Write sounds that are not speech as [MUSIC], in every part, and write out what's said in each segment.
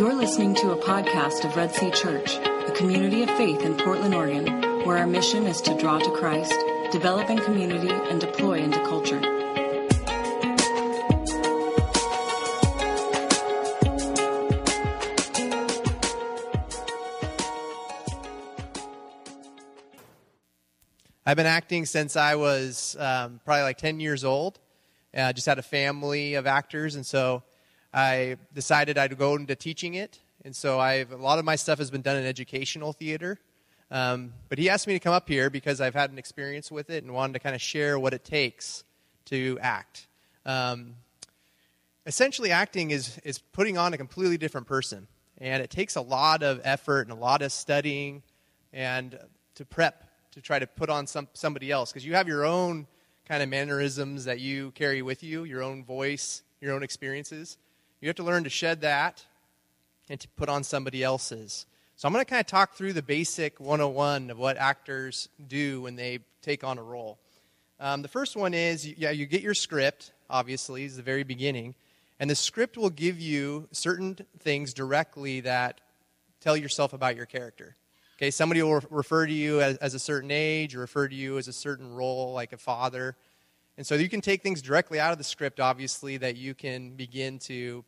You're listening to a podcast of Red Sea Church, a community of faith in Portland, Oregon, where our mission is to draw to Christ, develop in community, and deploy into culture. I've been acting since I was um, probably like 10 years old. I uh, just had a family of actors, and so I decided I'd go into teaching it. And so I've, a lot of my stuff has been done in educational theater. Um, but he asked me to come up here because I've had an experience with it and wanted to kind of share what it takes to act. Um, essentially, acting is, is putting on a completely different person. And it takes a lot of effort and a lot of studying and to prep to try to put on some, somebody else because you have your own kind of mannerisms that you carry with you, your own voice, your own experiences. You have to learn to shed that and to put on somebody else's. So I'm going to kind of talk through the basic 101 of what actors do when they take on a role. Um, the first one is, yeah, you get your script, obviously, is the very beginning. And the script will give you certain things directly that tell yourself about your character. Okay, somebody will refer to you as, as, a certain age or refer to you as a certain role, like a father. And so you can take things directly out of the script, obviously, that you can begin to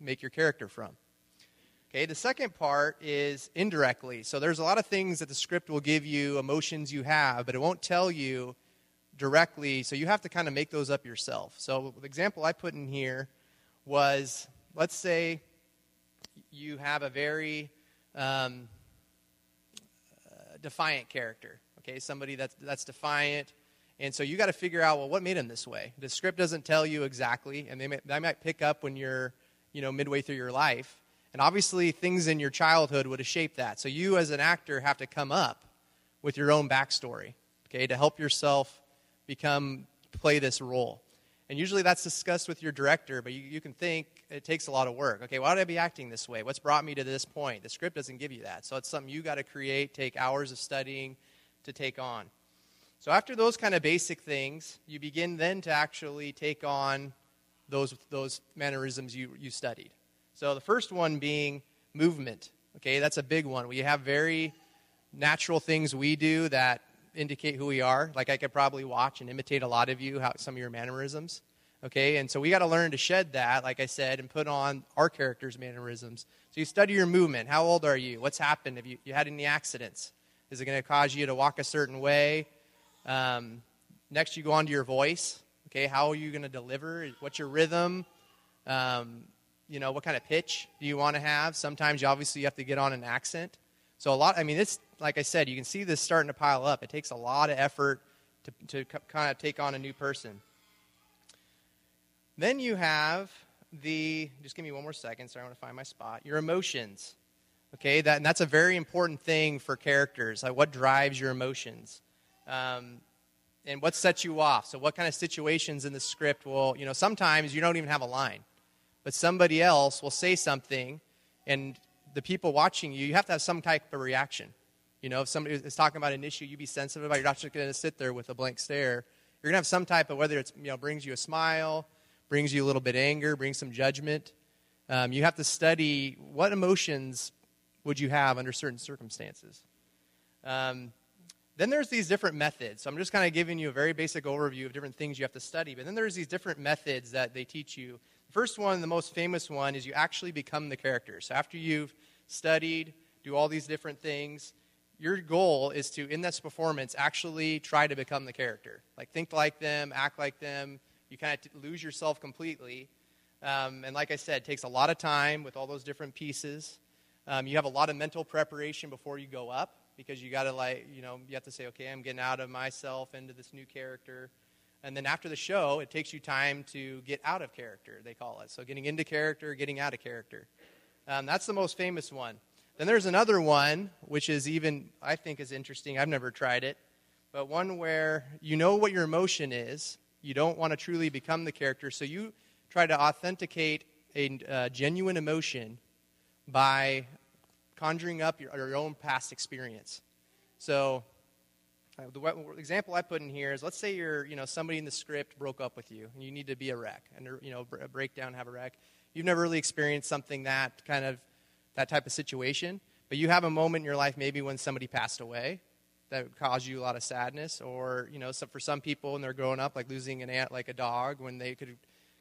make your character from. Okay, the second part is indirectly. So there's a lot of things that the script will give you, emotions you have, but it won't tell you directly. So you have to kind of make those up yourself. So the example I put in here was let's say you have a very um, defiant character. Okay, somebody that's that's defiant, and so you got to figure out well what made him this way. The script doesn't tell you exactly, and they may, they might pick up when you're you know midway through your life, and obviously things in your childhood would have shaped that. So you as an actor have to come up with your own backstory, okay, to help yourself become play this role. And usually that's discussed with your director, but you, you can think it takes a lot of work. Okay, why would I be acting this way? What's brought me to this point? The script doesn't give you that. So it's something you got to create, take hours of studying to take on. So after those kind of basic things, you begin then to actually take on those, those mannerisms you, you studied. So the first one being movement. Okay, that's a big one. We have very natural things we do that indicate who we are. Like I could probably watch and imitate a lot of you, how, some of your mannerisms. Okay, and so we got to learn to shed that, like I said, and put on our character's mannerisms. So you study your movement. How old are you? What's happened? Have you, you had any accidents? Is it going to cause you to walk a certain way? Um, next, you go on to your voice. Okay, how are you going to deliver? What's your rhythm? Um, you know, what kind of pitch do you want to have? Sometimes you obviously have to get on an accent. So a lot, I mean, it's like I said, you can see this starting to pile up. It takes a lot of effort to, to kind of take on a new person. Then you have the, just give me one more second, so I want to find my spot. Your emotions. Okay, that, and that's a very important thing for characters. Like what drives your emotions? Um, and what sets you off? So, what kind of situations in the script will, you know, sometimes you don't even have a line, but somebody else will say something, and the people watching you, you have to have some type of reaction. You know, if somebody is talking about an issue you be sensitive about, It. you're not just going to sit there with a blank stare. You're going to have some type of, whether it's, you know, brings you a smile, brings you a little bit anger, brings some judgment. Um, you have to study what emotions would you have under certain circumstances. Um, then there's these different methods. So I'm just kind of giving you a very basic overview of different things you have to study. But then there's these different methods that they teach you. The first one, the most famous one, is you actually become the character. So after you've studied, do all these different things, your goal is to, in this performance, actually try to become the character. Like, think like them, act like them. You kind of lose yourself completely. Um, and like I said, it takes a lot of time with all those different pieces. Um, you have a lot of mental preparation before you go up because you got to, like, you know, you have to say, okay, I'm getting out of myself into this new character. And then after the show, it takes you time to get out of character, they call it. So, getting into character, getting out of character. Um, that's the most famous one. Then there's another one, which is even, I think, is interesting. I've never tried it. But one where you know what your emotion is. You don't want to truly become the character. So you try to authenticate a uh, genuine emotion by conjuring up your, your own past experience. So uh, the example I put in here is let's say you're, you know, somebody in the script broke up with you and you need to be a wreck and, you know, a breakdown, have a wreck. you've never really experienced something that kind of that type of situation, but you have a moment in your life maybe when somebody passed away that would cause you a lot of sadness, or you know, so for some people when they're growing up, like losing an aunt, like a dog, when they could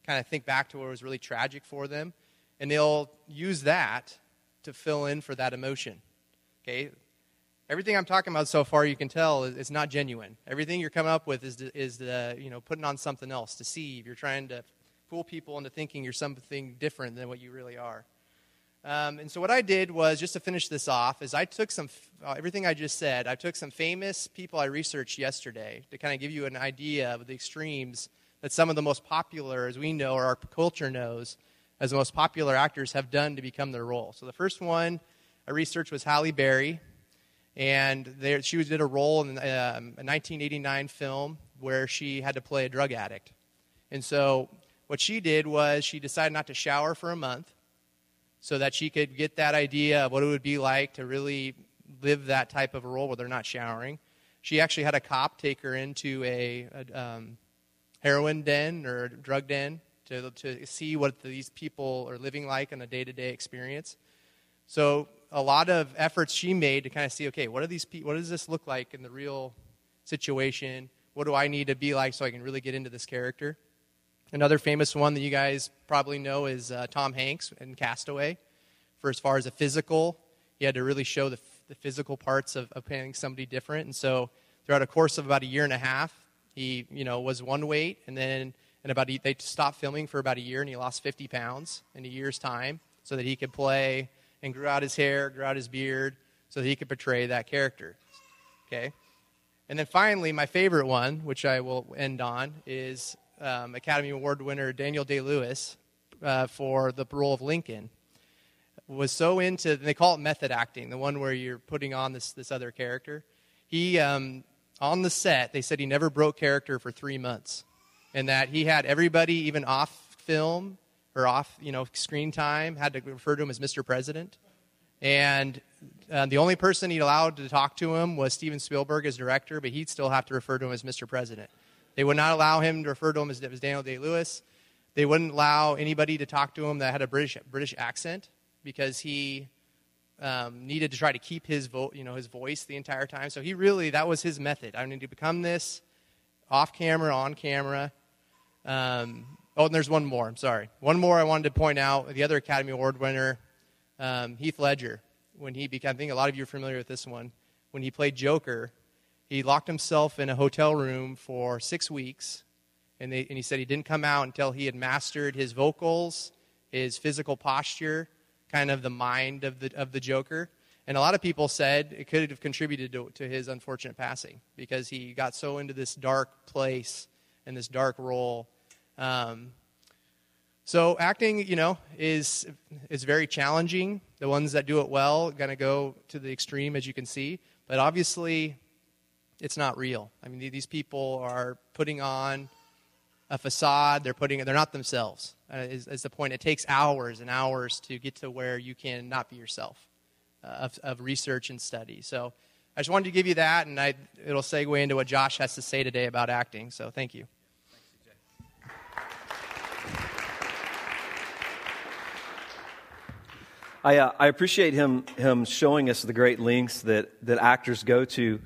kind of think back to what was really tragic for them, and they'll use that to fill in for that emotion. Okay, everything I'm talking about so far, you can tell, is, not genuine. Everything you're coming up with is, is the, you know, putting on something else, deceive. You're trying to fool people into thinking you're something different than what you really are. Um, and so what I did was, just to finish this off, is I took some, uh, everything I just said, I took some famous people I researched yesterday to kind of give you an idea of the extremes that some of the most popular, as we know, or our culture knows, as the most popular actors have done to become their role. So the first one I researched was Halle Berry and there, she did a role in um, a 1989 film where she had to play a drug addict. And so what she did was she decided not to shower for a month so that she could get that idea of what it would be like to really live that type of a role where they're not showering. She actually had a cop take her into a, a um, heroin den or drug den to, to see what these people are living like on a day to day experience. So a lot of efforts she made to kind of see, okay, what are these what does this look like in the real situation? What do I need to be like so I can really get into this character? Another famous one that you guys probably know is uh, Tom Hanks in Castaway. For as far as a physical, he had to really show the, the physical parts of, of playing somebody different. And so, throughout a course of about a year and a half, he you know was one weight, and then in about they stopped filming for about a year, and he lost 50 pounds in a year's time, so that he could play and grew out his hair, grew out his beard, so that he could portray that character. Okay? And then finally, my favorite one, which I will end on, is um, Academy Award winner Daniel Day Lewis uh, for the role of Lincoln. Was so into, they call it method acting, the one where you're putting on this, this other character. He, um, on the set, they said he never broke character for three months. And that he had everybody, even off film, or off, you know, screen time, had to refer to him as Mr. President. And uh, the only person he allowed to talk to him was Steven Spielberg as director, but he'd still have to refer to him as Mr. President. They would not allow him to refer to him as, as Daniel Day Lewis. They wouldn't allow anybody to talk to him that had a British British accent because he um, needed to try to keep his vo- you know his voice the entire time. So he really that was his method. I need to become this off camera, on camera. Um, Oh, and there's one more. I'm sorry. One more I wanted to point out. The other Academy Award winner, um, Heath Ledger, when he became, I think a lot of you are familiar with this one, when he played Joker, he locked himself in a hotel room for six weeks, and, they, and he said he didn't come out until he had mastered his vocals, his physical posture, kind of the mind of the, of the Joker. And a lot of people said it could have contributed to, to his unfortunate passing because he got so into this dark place and this dark role um, so acting, you know, is is very challenging. The ones that do it well going to go to the extreme, as you can see. But obviously, it's not real. I mean, these people are putting on a facade. They're putting. They're not themselves. Uh, is, is the point? It takes hours and hours to get to where you can not be yourself, of, of research and study. So. I just wanted to give you that, and I, it'll segue into what Josh has to say today about acting. So, thank you. I, uh, I appreciate him, him showing us the great lengths that, that actors go to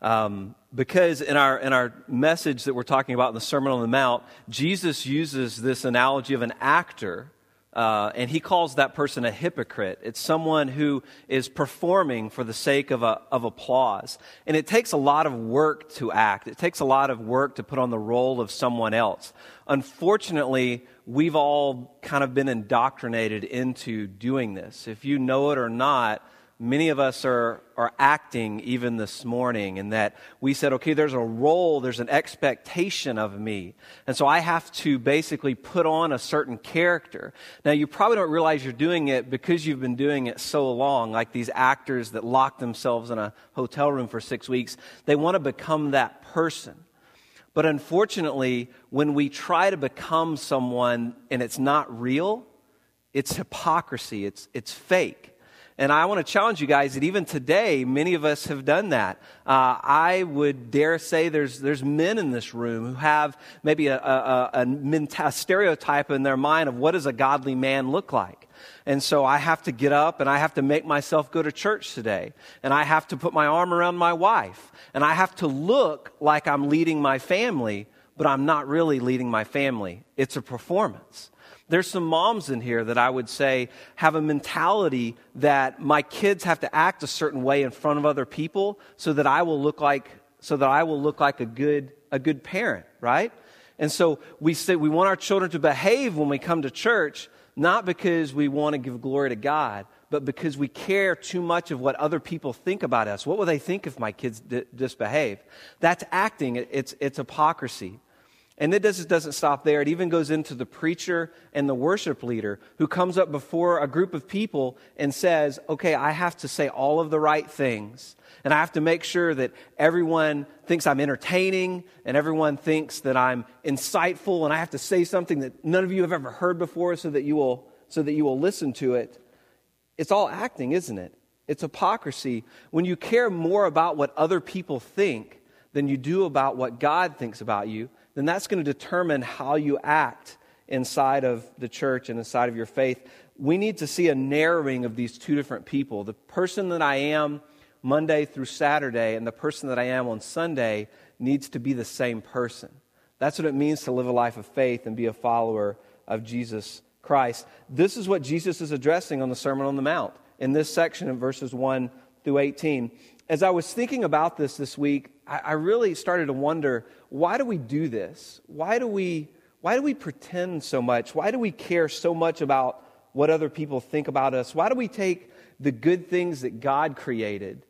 um, because in our, in our message that we're talking about in the Sermon on the Mount, Jesus uses this analogy of an actor uh, and he calls that person a hypocrite. It's someone who is performing for the sake of, a, of applause. And it takes a lot of work to act. It takes a lot of work to put on the role of someone else. Unfortunately, we've all kind of been indoctrinated into doing this. If you know it or not, many of us are, are acting even this morning in that we said, okay, there's a role, there's an expectation of me. And so I have to basically put on a certain character. Now, you probably don't realize you're doing it because you've been doing it so long, like these actors that lock themselves in a hotel room for six weeks. They want to become that person. But unfortunately, when we try to become someone and it's not real, it's hypocrisy, it's, it's fake. And I want to challenge you guys that even today, many of us have done that. Uh, I would dare say there's, there's men in this room who have maybe a, a, a, a stereotype in their mind of what does a godly man look like. And so I have to get up and I have to make myself go to church today. And I have to put my arm around my wife. And I have to look like I'm leading my family, but I'm not really leading my family. It's a performance. There's some moms in here that I would say have a mentality that my kids have to act a certain way in front of other people so that I will look like so that I will look like a good a good parent, right? And so we say we want our children to behave when we come to church, not because we want to give glory to God, but because we care too much of what other people think about us. What will they think if my kids d- disbehave? That's acting. It's, it's hypocrisy. And it just doesn't stop there. It even goes into the preacher and the worship leader who comes up before a group of people and says, okay, I have to say all of the right things. And I have to make sure that everyone thinks I'm entertaining and everyone thinks that I'm insightful. And I have to say something that none of you have ever heard before so that you will, so that you will listen to it. It's all acting, isn't it? It's hypocrisy. When you care more about what other people think than you do about what God thinks about you, then that's going to determine how you act inside of the church and inside of your faith. We need to see a narrowing of these two different people. The person that I am Monday through Saturday and the person that I am on Sunday needs to be the same person. That's what it means to live a life of faith and be a follower of Jesus Christ. This is what Jesus is addressing on the Sermon on the Mount in this section in verses 1 through 18 as I was thinking about this this week, I, I, really started to wonder why do we do this? Why do we, why do we pretend so much? Why do we care so much about what other people think about us? Why do we take the good things that God created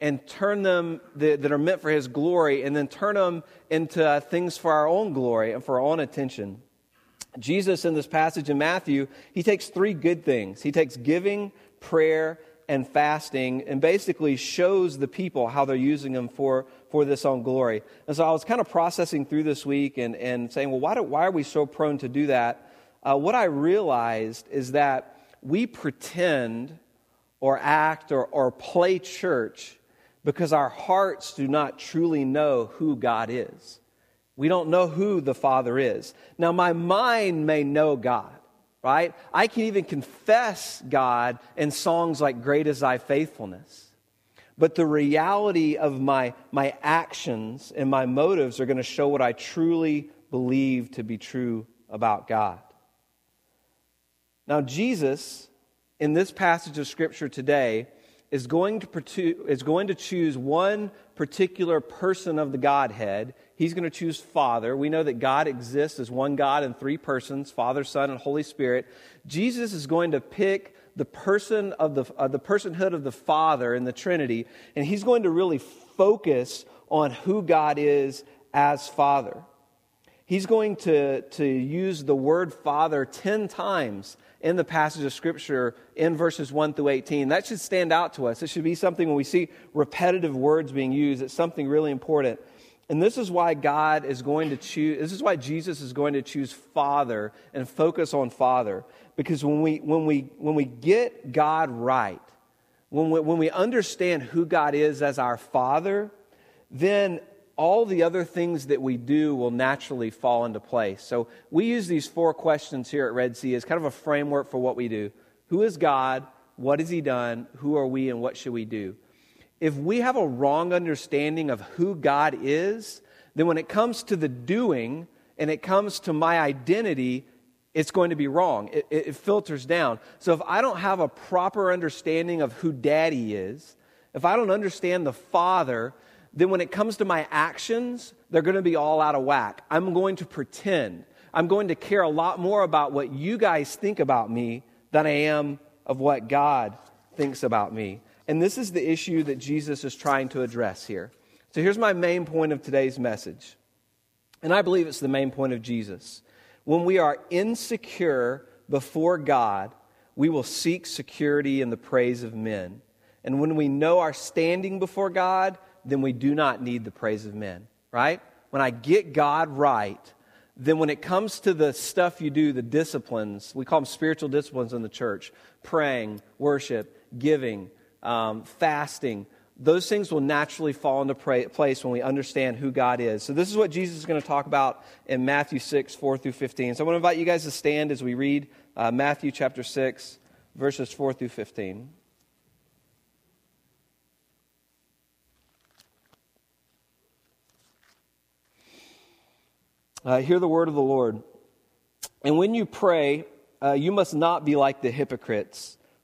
and turn them the, that are meant for His glory and then turn them into things for our own glory and for our own attention? Jesus, in this passage in Matthew, he takes three good things. He takes giving, prayer, and fasting and basically shows the people how they're using them for, for this own glory. And so I was kind of processing through this week and, and saying, well, why, do, why are we so prone to do that? Uh, what I realized is that we pretend or act or, or play church because our hearts do not truly know who God is. We don't know who the Father is. Now, my mind may know God right? I can even confess God in songs like Great is Thy Faithfulness. But the reality of my, my actions and my motives are going to show what I truly believe to be true about God. Now, Jesus, in this passage of Scripture today, is going to, is going to choose one particular person of the Godhead He's going to choose Father. We know that God exists as one God in three persons Father, Son, and Holy Spirit. Jesus is going to pick the person of the, uh, the personhood of the Father in the Trinity, and he's going to really focus on who God is as Father. He's going to, to use the word Father 10 times in the passage of Scripture in verses 1 through 18. That should stand out to us. It should be something when we see repetitive words being used, it's something really important. And this is why God is going to choose, this is why Jesus is going to choose Father and focus on Father. Because when we, when we, when we get God right, when we, when we understand who God is as our Father, then all the other things that we do will naturally fall into place. So we use these four questions here at Red Sea as kind of a framework for what we do. Who is God? What has He done? Who are we? And what should we do? If we have a wrong understanding of who God is, then when it comes to the doing and it comes to my identity, it's going to be wrong. It, it, filters down. So if I don't have a proper understanding of who daddy is, if I don't understand the father, then when it comes to my actions, they're going to be all out of whack. I'm going to pretend. I'm going to care a lot more about what you guys think about me than I am of what God thinks about me. And this is the issue that Jesus is trying to address here. So here's my main point of today's message. And I believe it's the main point of Jesus. When we are insecure before God, we will seek security in the praise of men. And when we know our standing before God, then we do not need the praise of men, right? When I get God right, then when it comes to the stuff you do, the disciplines, we call them spiritual disciplines in the church praying, worship, giving, um, fasting, those things will naturally fall into place when we understand who God is. So, this is what Jesus is going to talk about in Matthew 6, 4 through 15. So, I want to invite you guys to stand as we read uh, Matthew chapter 6, verses 4 through 15. Uh, hear the word of the Lord. And when you pray, uh, you must not be like the hypocrites,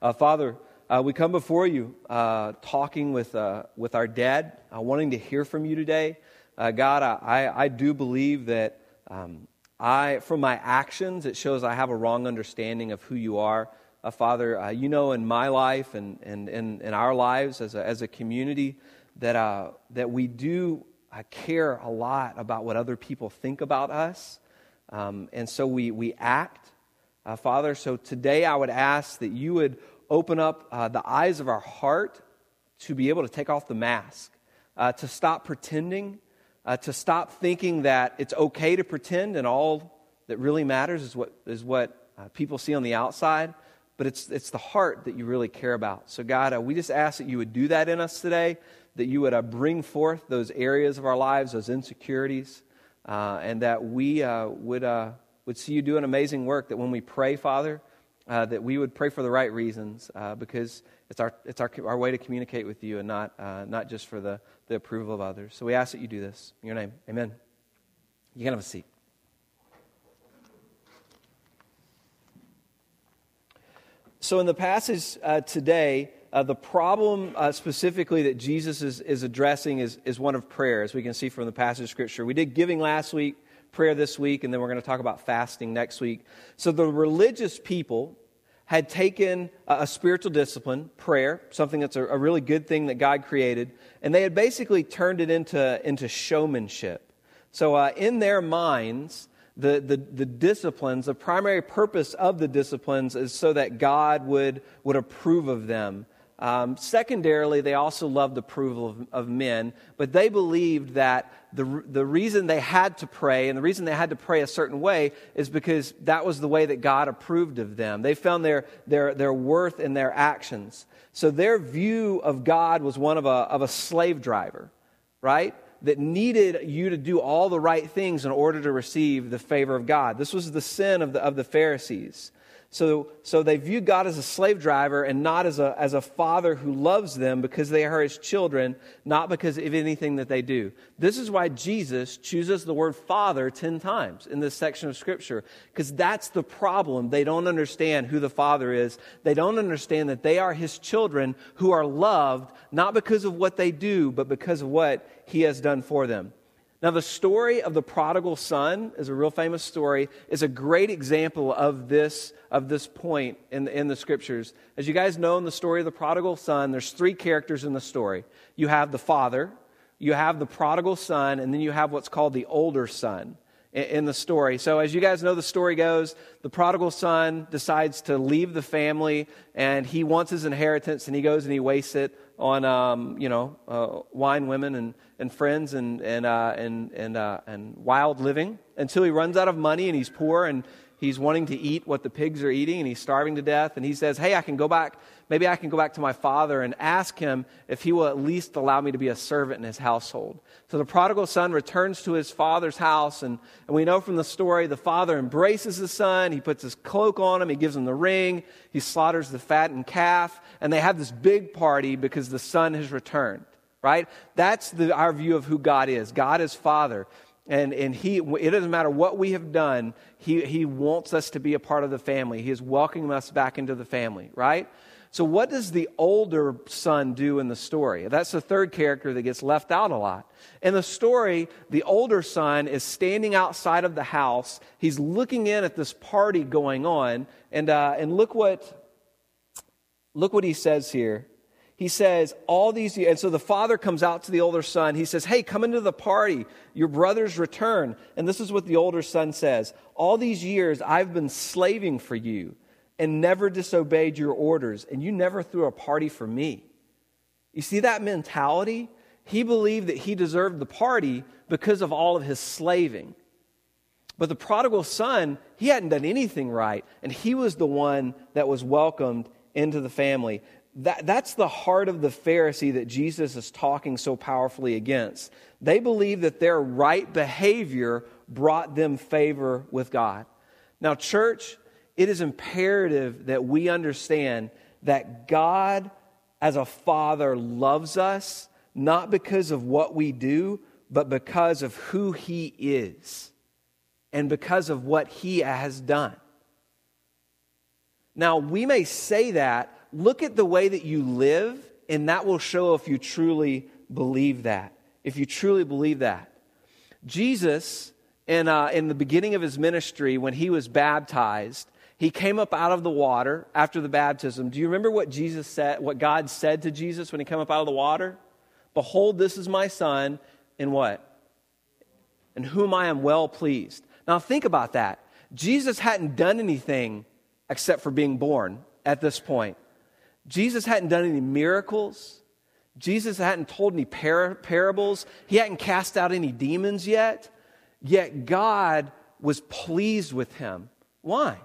Uh, Father, uh, we come before you uh, talking with, uh, with our dad, uh, wanting to hear from you today. Uh, God, I, I do believe that um, I, from my actions, it shows I have a wrong understanding of who you are. Father, you know in my life and, and, and in our lives as a, as a community that, that we do care a lot about what other people think about us. Um, and so we, we act. Uh, Father, so today I would ask that you would open up uh, the eyes of our heart to be able to take off the mask, uh, to stop pretending, uh, to stop thinking that it's okay to pretend and all that really matters is what, is what uh, people see on the outside. But it's, it's the heart that you really care about. So, God, uh, we just ask that you would do that in us today that you would bring forth those areas of our lives, those insecurities, and that we would, would see you do an amazing work. That when we pray, Father, uh, that we would pray for the right reasons uh, because it's, our, it's our, our way to communicate with you and not, not just for the, the approval of others. So we ask that you do this. In your name, amen. You can have a seat. So, in the passage today, uh, the problem uh, specifically that Jesus is, is addressing is, is one of prayer, as we can see from the passage of Scripture. We did giving last week, prayer this week, and then we're going to talk about fasting next week. So the religious people had taken a, spiritual discipline, prayer, something that's a, a really good thing that God created, and they had basically turned it into, into showmanship. So uh, in their minds, the, the, the, disciplines, the primary purpose of the disciplines is so that God would, would approve of them. Um, secondarily, they also loved the approval of, of, men, but they believed that the, the reason they had to pray and the reason they had to pray a certain way is because that was the way that God approved of them. They found their, their, their worth in their actions. So their view of God was one of a, of a slave driver, right? That needed you to do all the right things in order to receive the favor of God. This was the sin of the, of the Pharisees. So, so they view God as a slave driver and not as a, as a father who loves them because they are his children, not because of anything that they do. This is why Jesus chooses the word father 10 times in this section of scripture, because that's the problem. They don't understand who the father is. They don't understand that they are his children who are loved not because of what they do, but because of what he has done for them. Now, the story of the prodigal son is a real famous story, is a great example of this, of this point in the, in the scriptures. As you guys know in the story of the prodigal son, there's three characters in the story. You have the father, you have the prodigal son, and then you have what's called the older son in, in the story. So, as you guys know, the story goes the prodigal son decides to leave the family, and he wants his inheritance, and he goes and he wastes it on, um, you know, uh, wine, women, and and friends and, and, uh, and, and, uh, and wild living until he runs out of money and he's poor and, he's wanting to eat what the pigs are eating and he's starving to death. And he says, Hey, I can go back. Maybe I can go back to my father and ask him if he will at least allow me to be a servant in his household. So the prodigal son returns to his father's house. And, and we know from the story the father embraces the son. He puts his cloak on him. He gives him the ring. He slaughters the fattened calf. And they have this big party because the son has returned, right? That's the, our view of who God is. God is father. And, and he, it doesn't matter what we have done, he, he wants us to be a part of the family. He is welcoming us back into the family, right? So, what does the older son do in the story? That's the third character that gets left out a lot. In the story, the older son is standing outside of the house. He's looking in at this party going on. And, uh, and look, what, look what he says here he says, all these years, and so the father comes out to the older son. He says, Hey, come into the party. Your brother's return. And this is what the older son says All these years I've been slaving for you and never disobeyed your orders, and you never threw a party for me. You see that mentality? He believed that he deserved the party because of all of his slaving. But the prodigal son, he hadn't done anything right, and he was the one that was welcomed into the family. That, that's the heart of the Pharisee that Jesus is talking so powerfully against. They believe that their right behavior brought them favor with God. Now, church, it is imperative that we understand that God, as a father, loves us not because of what we do, but because of who he is and because of what he has done. Now, we may say that look at the way that you live, and that will show if you truly believe that. If you truly believe that. Jesus, in, uh, in the beginning of his ministry, when he was baptized, he came up out of the water after the baptism. Do you remember what Jesus said, what God said to Jesus when he came up out of the water? Behold, this is my son, in what? In whom I am well pleased. Now think about that. Jesus hadn't done anything except for being born at this point. Jesus hadn't done any miracles. Jesus hadn't told any par- parables. He hadn't cast out any demons yet. Yet God was pleased with him. Why?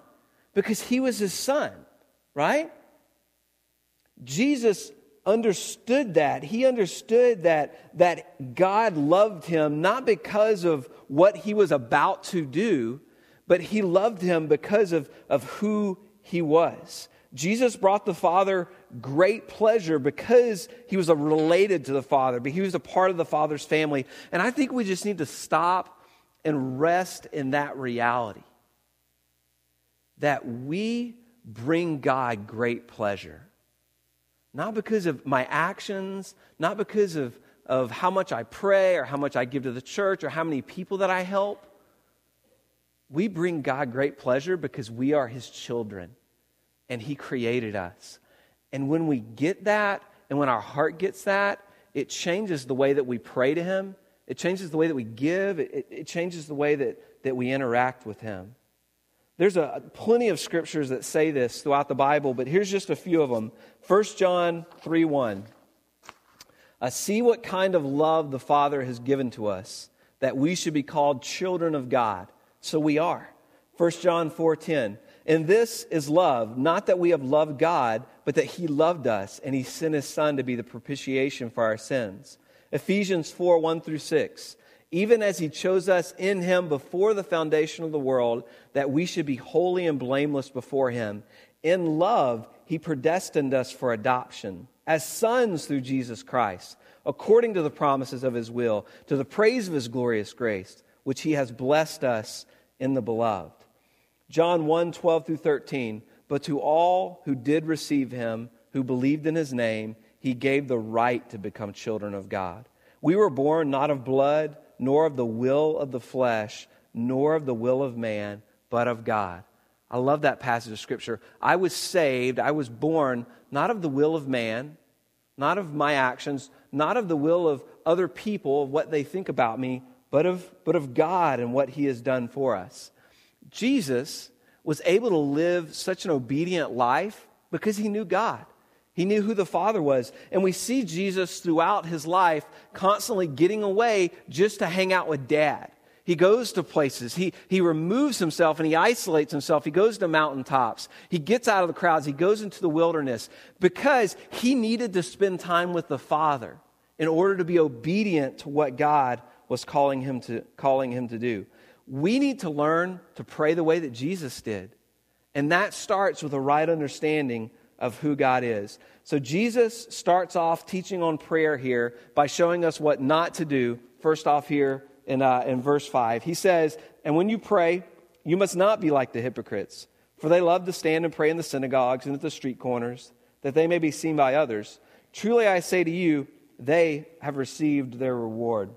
Because he was his son, right? Jesus understood that. He understood that, that God loved him not because of what he was about to do, but he loved him because of, of who he was. Jesus brought the Father great pleasure because he was related to the Father, but he was a part of the Father's family. And I think we just need to stop and rest in that reality that we bring God great pleasure. Not because of my actions, not because of, of how much I pray or how much I give to the church or how many people that I help. We bring God great pleasure because we are his children and He created us. And when we get that, and when our heart gets that, it changes the way that we pray to Him. It changes the way that we give. It, it changes the way that, that we interact with Him. There's a, plenty of scriptures that say this throughout the Bible, but here's just a few of them. 1 John 3 1. Uh, see what kind of love the Father has given to us, that we should be called children of God. So we are. 1 John 4:10 and this is love, not that we have loved God, but that He loved us and He sent His Son to be the propitiation for our sins. Ephesians 4 1 through 6. Even as He chose us in Him before the foundation of the world, that we should be holy and blameless before Him. In love, He predestined us for adoption as sons through Jesus Christ, according to the promises of His will, to the praise of His glorious grace, which He has blessed us in the beloved. John 1 12 through 13. But to all who did receive him, who believed in his name, he gave the right to become children of God. We were born not of blood, nor of the will of the flesh, nor of the will of man, but of God. I love that passage of Scripture. I was saved, I was born not of the will of man, not of my actions, not of the will of other people, of what they think about me, but of, but of God and what He has done for us. Jesus was able to live such an obedient life because he knew God. He knew who the Father was. And we see Jesus throughout his life constantly getting away just to hang out with dad. He goes to places. He, he removes himself and he isolates himself. He goes to mountaintops. He gets out of the crowds. He goes into the wilderness because he needed to spend time with the Father in order to be obedient to what God was calling him to, calling him to do. We need to learn to pray the way that Jesus did. And that starts with a right understanding of who God is. So Jesus starts off teaching on prayer here by showing us what not to do. First off, here in, uh, in verse 5. He says, And when you pray, you must not be like the hypocrites, for they love to stand and pray in the synagogues and at the street corners, that they may be seen by others. Truly I say to you, they have received their reward.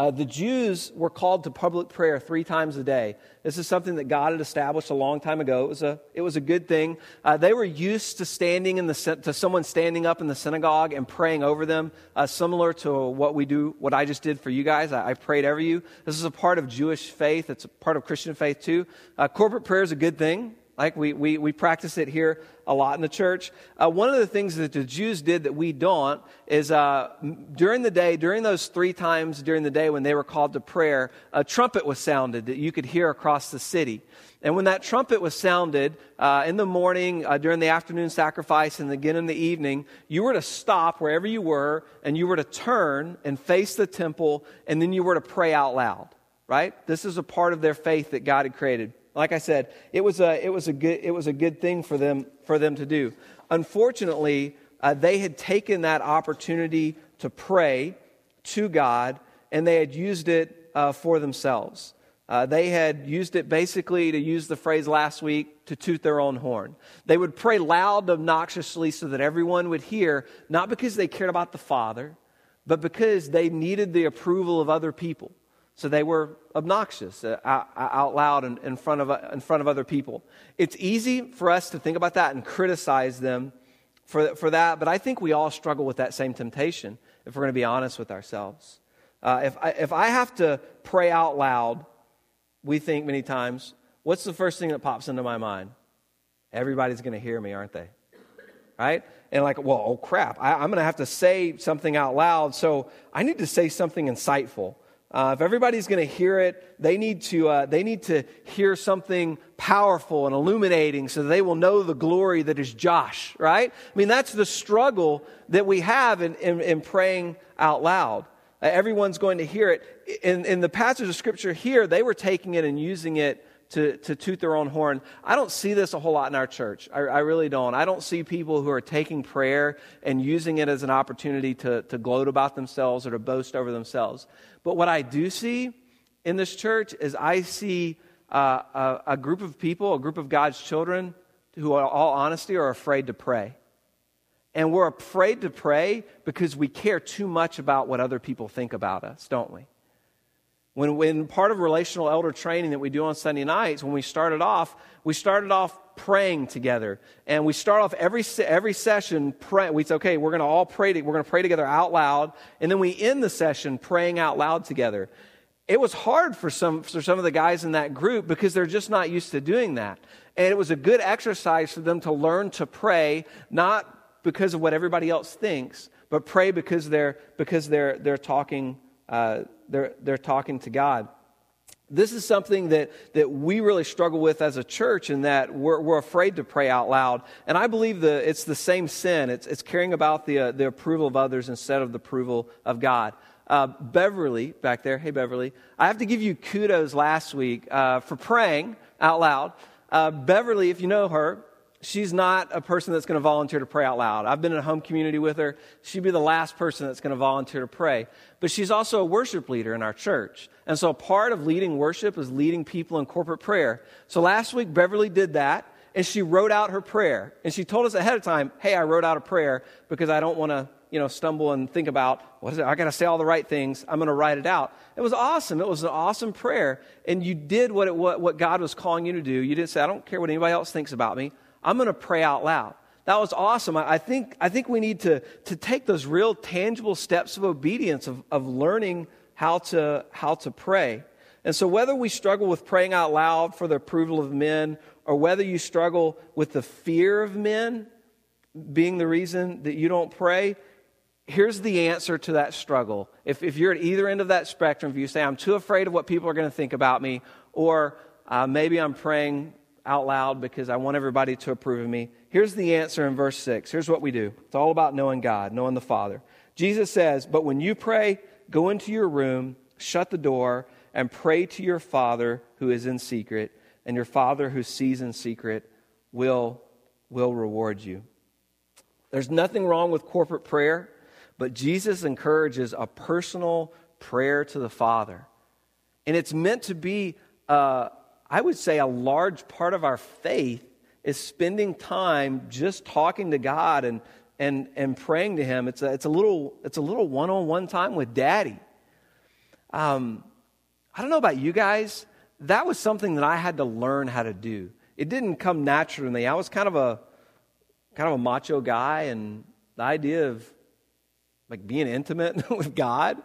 Uh, the Jews were called to public prayer three times a day. This is something that God had established a long time ago. It was a, it was a good thing. Uh, they were used to standing in the, to someone standing up in the synagogue and praying over them, uh, similar to what we do, what I just did for you guys. I, I, prayed over you. This is a part of Jewish faith. It's a part of Christian faith too. Uh, corporate prayer is a good thing. Like we, we, we practice it here a lot in the church. Uh, one of the things that the Jews did that we don't is uh, during the day, during those three times during the day when they were called to prayer, a trumpet was sounded that you could hear across the city. And when that trumpet was sounded uh, in the morning, uh, during the afternoon sacrifice, and again in the evening, you were to stop wherever you were and you were to turn and face the temple, and then you were to pray out loud, right? This is a part of their faith that God had created. Like I said, it was a, it was a, good, it was a good thing for them, for them to do. Unfortunately, uh, they had taken that opportunity to pray to God and they had used it uh, for themselves. Uh, they had used it basically, to use the phrase last week, to toot their own horn. They would pray loud, obnoxiously, so that everyone would hear, not because they cared about the Father, but because they needed the approval of other people. So they were obnoxious uh, out, loud in, in, front of, uh, in front of other people. It's easy for us to think about that and criticize them for, for that, but I think we all struggle with that same temptation if we're going to be honest with ourselves. Uh, if, I, if I have to pray out loud, we think many times, what's the first thing that pops into my mind? Everybody's going to hear me, aren't they? Right? And like, well, oh crap, I, I'm going to have to say something out loud, so I need to say something insightful. Uh, if everybody's going to hear it, they need to uh, they need to hear something powerful and illuminating, so they will know the glory that is Josh. Right? I mean, that's the struggle that we have in, in, in praying out loud. Uh, everyone's going to hear it. In, in the passage of scripture here, they were taking it and using it to, to toot their own horn. I don't see this a whole lot in our church. I, I, really don't. I don't see people who are taking prayer and using it as an opportunity to, to gloat about themselves or to boast over themselves. But what I do see in this church is I see uh, a, a group of people, a group of God's children, who, in all honesty, are afraid to pray. And we're afraid to pray because we care too much about what other people think about us, don't we? When, when part of relational elder training that we do on Sunday nights, when we started off, we started off praying together. And we start off every, every session. We say, okay, we're going to all pray. To, we're going to pray together out loud. And then we end the session praying out loud together. It was hard for some, for some of the guys in that group because they're just not used to doing that. And it was a good exercise for them to learn to pray, not because of what everybody else thinks, but pray because they're, because they're, they're talking uh, they're, they're talking to God. This is something that, that we really struggle with as a church, in that we're, we're afraid to pray out loud. And I believe that it's the same sin. It's, it's caring about the, uh, the approval of others instead of the approval of God. Uh, Beverly, back there, hey Beverly, I have to give you kudos last week uh, for praying out loud. Uh, Beverly, if you know her, she's not a person that's going to volunteer to pray out loud. I've been in a home community with her. She'd be the last person that's going to volunteer to pray. But she's also a worship leader in our church. And so part of leading worship is leading people in corporate prayer. So last week, Beverly did that. And she wrote out her prayer. And she told us ahead of time, hey, I wrote out a prayer because I don't want to, you know, stumble and think about, what is it? I got to say all the right things. I'm going to write it out. It was awesome. It was an awesome prayer. And you did what, it, what, what God was calling you to do. You didn't say, I don't care what anybody else thinks about me. I'm going to pray out loud. That was awesome. I think, I think we need to, to take those real tangible steps of obedience, of, of learning how to, how to pray. And so, whether we struggle with praying out loud for the approval of men, or whether you struggle with the fear of men being the reason that you don't pray, here's the answer to that struggle. If, if you're at either end of that spectrum, if you say, I'm too afraid of what people are going to think about me, or uh, maybe I'm praying out loud because I want everybody to approve of me, here's the answer in verse 6. Here's what we do it's all about knowing God, knowing the Father. Jesus says, But when you pray, go into your room, shut the door, and pray to your Father who is in secret, and your Father who sees in secret will, will reward you. There's nothing wrong with corporate prayer, but Jesus encourages a personal prayer to the Father. And it's meant to be, uh, I would say, a large part of our faith is spending time just talking to God and, and, and praying to Him. It's a, it's a little, it's a little one-on-one time with Daddy. Um, I don't know about you guys. That was something that I had to learn how to do. It didn't come naturally. I was kind of a kind of a macho guy, and the idea of like being intimate [LAUGHS] with God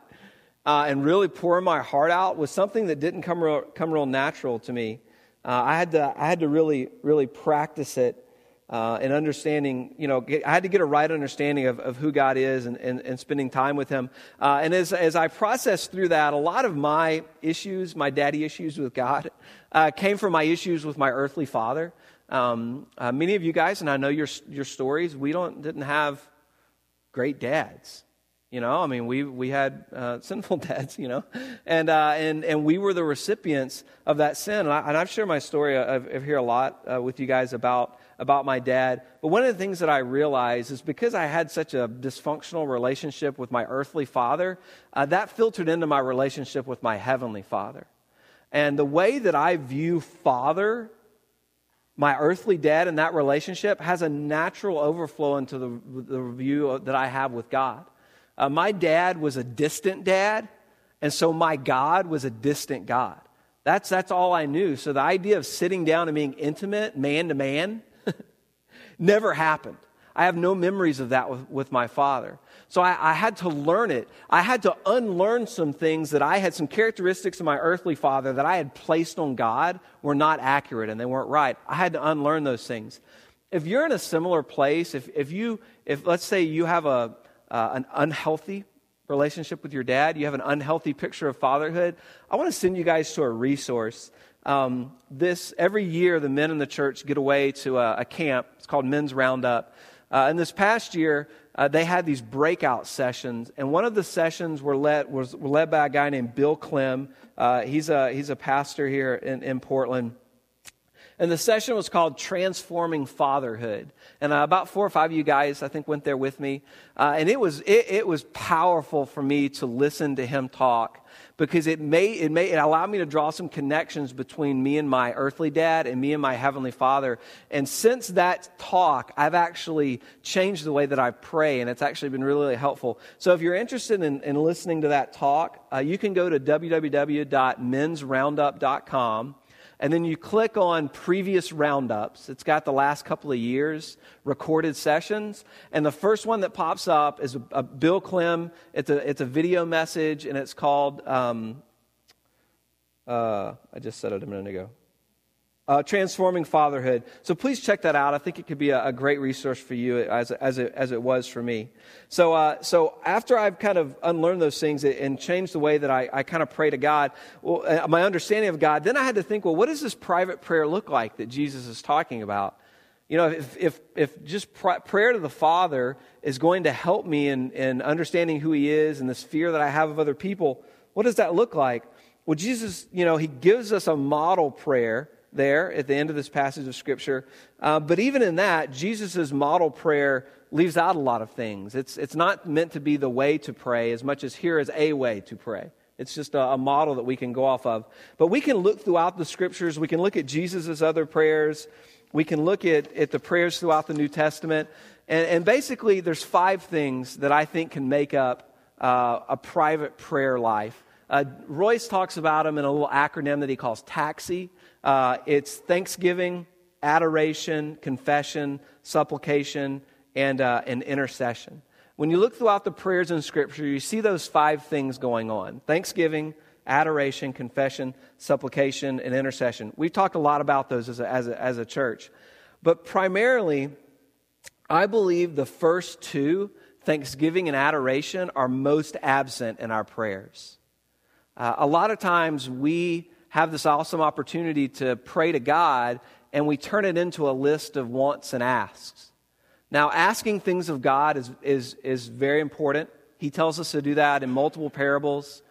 uh, and really pouring my heart out was something that didn't come real, come real natural to me. Uh, I had to I had to really really practice it uh, and understanding, you know, I had to get a right understanding of, of who God is and, and, and spending time with Him. Uh, and as, as I processed through that, a lot of my issues, my daddy issues with God, uh, came from my issues with my earthly father. Um, uh, many of you guys, and I know your, your stories, we don't, didn't have great dads. You know, I mean, we, we had uh, sinful [LAUGHS] dads, you know, and, uh, and, and we were the recipients of that sin. And, I, have shared my story, I've, I've a lot uh, with you guys about, about my dad. But one of the things that I realized is because I had such a dysfunctional relationship with my earthly father, uh, that filtered into my relationship with my heavenly father. And the way that I view father my earthly dad in that relationship has a natural overflow into the, the view that I have with God. Uh, my dad was a distant dad, and so my God was a distant God. That's, that's all I knew. So the idea of sitting down and being intimate, man to man, [LAUGHS] never happened. I have no memories of that with, with my father. So I, I, had to learn it. I had to unlearn some things that I had, some characteristics of my earthly father that I had placed on God were not accurate and they weren't right. I had to unlearn those things. If you're in a similar place, if, if you, if let's say you have a, uh, an unhealthy relationship with your dad, you have an unhealthy picture of fatherhood, I want to send you guys to a resource. Um, this every year, the men in the church get away to a, a camp. It's called Men's Roundup. Uh, and this past year, uh, they had these breakout sessions, and one of the sessions were led was were led by a guy named Bill Clem. Uh, he's a he's a pastor here in, in Portland. And the session was called Transforming Fatherhood. And uh, about four or five of you guys, I think, went there with me. Uh, and it was, it, it, was powerful for me to listen to him talk because it, made, it, made, it allowed me to draw some connections between me and my earthly dad and me and my heavenly father. And since that talk, I've actually changed the way that I pray, and it's actually been really, really helpful. So if you're interested in, in listening to that talk, uh, you can go to www.mensroundup.com and then you click on previous roundups. It's got the last couple of years recorded sessions. And the first one that pops up is a, a Bill Clem. It's a, it's a video message, and it's called, um, uh, I just said it a minute ago uh, Transforming Fatherhood. So please check that out. I think it could be a, a great resource for you as, as, it, as it was for me. So, uh, so after I've kind of unlearned those things and changed the way that I, I kind of pray to God, well, uh, my understanding of God, then I had to think, well, what does this private prayer look like that Jesus is talking about? You know, if, if, if just pr- prayer to the Father is going to help me in, in understanding who He is and this fear that I have of other people, what does that look like? Well, Jesus, you know, He gives us a model prayer there at the end of this passage of Scripture. Uh, but even in that, Jesus' model prayer leaves out a lot of things. It's, it's not meant to be the way to pray as much as here is a way to pray. It's just a, a model that we can go off of. But we can look throughout the Scriptures. We can look at Jesus' other prayers. We can look at, at the prayers throughout the New Testament. And, and basically, there's five things that I think can make up uh, a private prayer life. Uh, Royce talks about them in a little acronym that he calls TAXI. Uh, it's thanksgiving, adoration, confession, supplication, and, uh, and intercession. When you look throughout the prayers in Scripture, you see those five things going on thanksgiving, adoration, confession, supplication, and intercession. We've talked a lot about those as a, as a, as a church. But primarily, I believe the first two thanksgiving and adoration are most absent in our prayers. Uh, a lot of times we have this awesome opportunity to pray to God and we turn it into a list of wants and asks. Now, asking things of God is, is, is very important. He tells us to do that in multiple parables.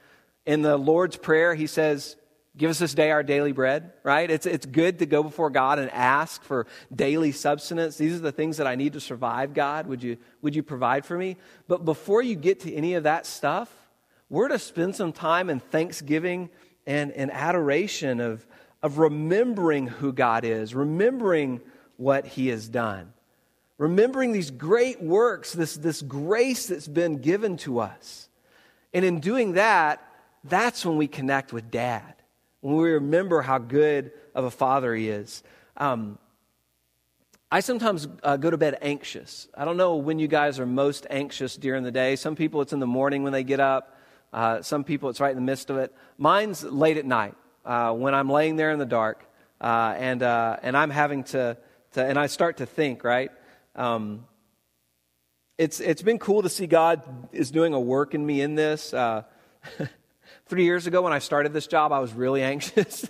In the Lord's Prayer, he says, Give us this day our daily bread, right? It's, it's good to go before God and ask for daily substance. These are the things that I need to survive, God. Would you, would you provide for me? But before you get to any of that stuff, we're to spend some time in thanksgiving and, and adoration of, of remembering who God is, remembering what He has done, remembering these great works, this, this grace that's been given to us. And in doing that, that's when we connect with Dad when we remember how good of a father he is. Um, I sometimes uh, go to bed anxious. I don't know when you guys are most anxious during the day. Some people it's in the morning when they get up. Uh, some people it's right in the midst of it. Mine's late at night uh, when I'm laying there in the dark uh, and uh, and I'm having to, to and I start to think right. Um, it's it's been cool to see God is doing a work in me in this. Uh, [LAUGHS] Three years ago, when I started this job, I was really [LAUGHS] anxious.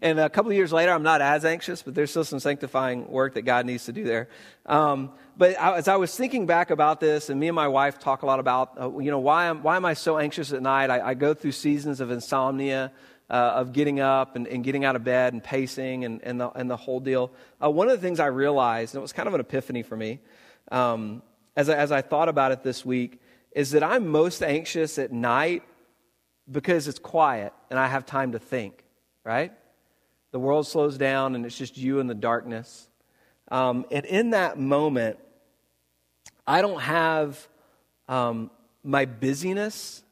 and a couple of years later, I'm not as anxious, but there's still some sanctifying work that God needs to do there. Um, but as I was thinking back about this, and me and my wife talk a lot about, uh, you know, why am, why am I so anxious at night? I, I go through seasons of insomnia. Uh, of getting up and, and, getting out of bed and pacing and, and, the, and the whole deal. Uh, one of the things I realized, and it was kind of an epiphany for me, um, as, I, as I thought about it this week, is that I'm most anxious at night because it's quiet and I have time to think, right? The world slows down and it's just you in the darkness. Um, and in that moment, I don't have um, my busyness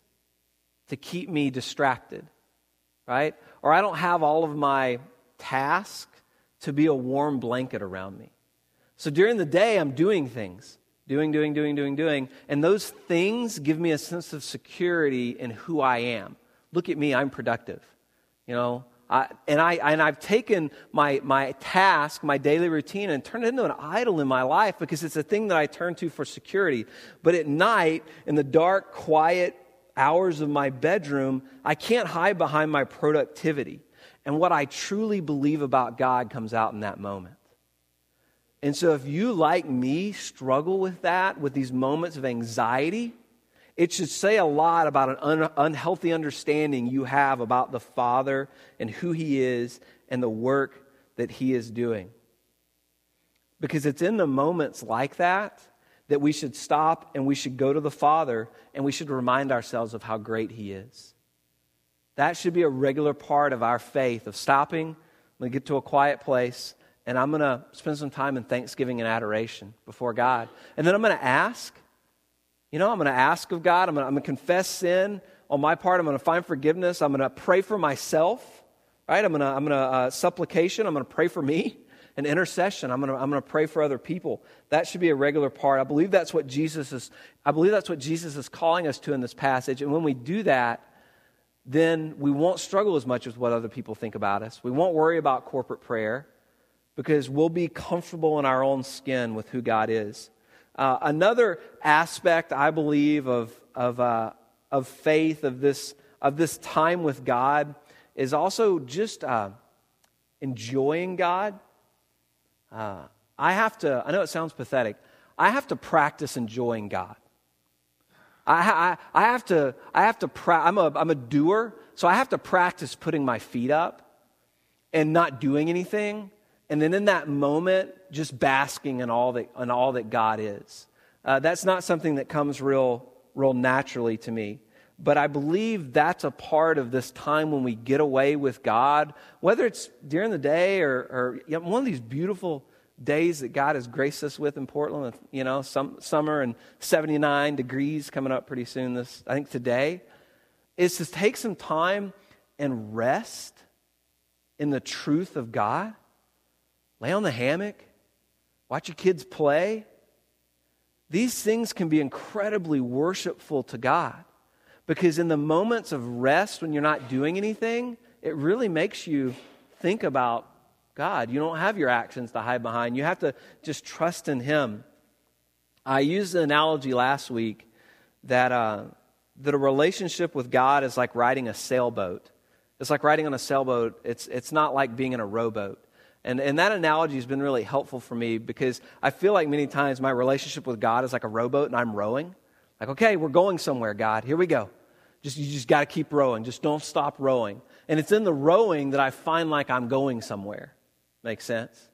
to keep me distracted, right? Or I don't have all of my tasks to be a warm blanket around me. So during the day, I'm doing things doing, doing, doing, doing, doing. And those things give me a sense of security in who I am. Look at me, I'm productive. You know, I, and, I, and I've taken my, my task, my daily routine, and turned it into an idol in my life because it's a thing that I turn to for security. But at night, in the dark, quiet hours of my bedroom, I can't hide behind my productivity. And what I truly believe about God comes out in that moment. And so, if you, like me, struggle with that, with these moments of anxiety, it should say a lot about an un- unhealthy understanding you have about the Father and who He is and the work that He is doing. Because it's in the moments like that that we should stop and we should go to the Father and we should remind ourselves of how great He is. That should be a regular part of our faith of stopping, we get to a quiet place, and I'm going to spend some time in thanksgiving and adoration before God. And then I'm going to ask. You know, I'm going to ask of God. I'm going, to, confess sin on my part. I'm going to find forgiveness. I'm going to pray for myself, right? I'm going to, I'm to uh, supplication. I'm going to pray for me. An intercession. I'm going, to, I'm going to pray for other people. That should be a regular part. I believe that's what Jesus is. I believe that's what Jesus is calling us to in this passage. And when we do that, then we won't struggle as much with what other people think about us. We won't worry about corporate prayer because we'll be comfortable in our own skin with who God is. Uh, another aspect, I believe, of, of, uh, of faith, of this, of this time with God, is also just uh, enjoying God. Uh, I have to, I know it sounds pathetic, I have to practice enjoying God. I, I, I have to, I have to, pra- I'm, a, I'm a doer, so I have to practice putting my feet up and not doing anything and then in that moment, just basking in all that, in all that God is. Uh, that's not something that comes real, real naturally to me. But I believe that's a part of this time when we get away with God, whether it's during the day or, or you know, one of these beautiful days that God has graced us with in Portland, you know, some, summer and 79 degrees coming up pretty soon, this, I think today, is to take some time and rest in the truth of God lay on the hammock, watch your kids play. These things can be incredibly worshipful to God because in the moments of rest when you're not doing anything, it really makes you think about God. You don't have your actions to hide behind, you have to just trust in Him. I used the analogy last week that, uh, that a relationship with God is like riding a sailboat. It's like riding on a sailboat, it's, it's not like being in a rowboat. And, and that analogy has been really helpful for me because I feel like many times my relationship with God is like a rowboat and I'm rowing. Like, okay, we're going somewhere, God. Here we go. Just, you just got to keep rowing. Just don't stop rowing. And it's in the rowing that I find like I'm going somewhere. Makes sense?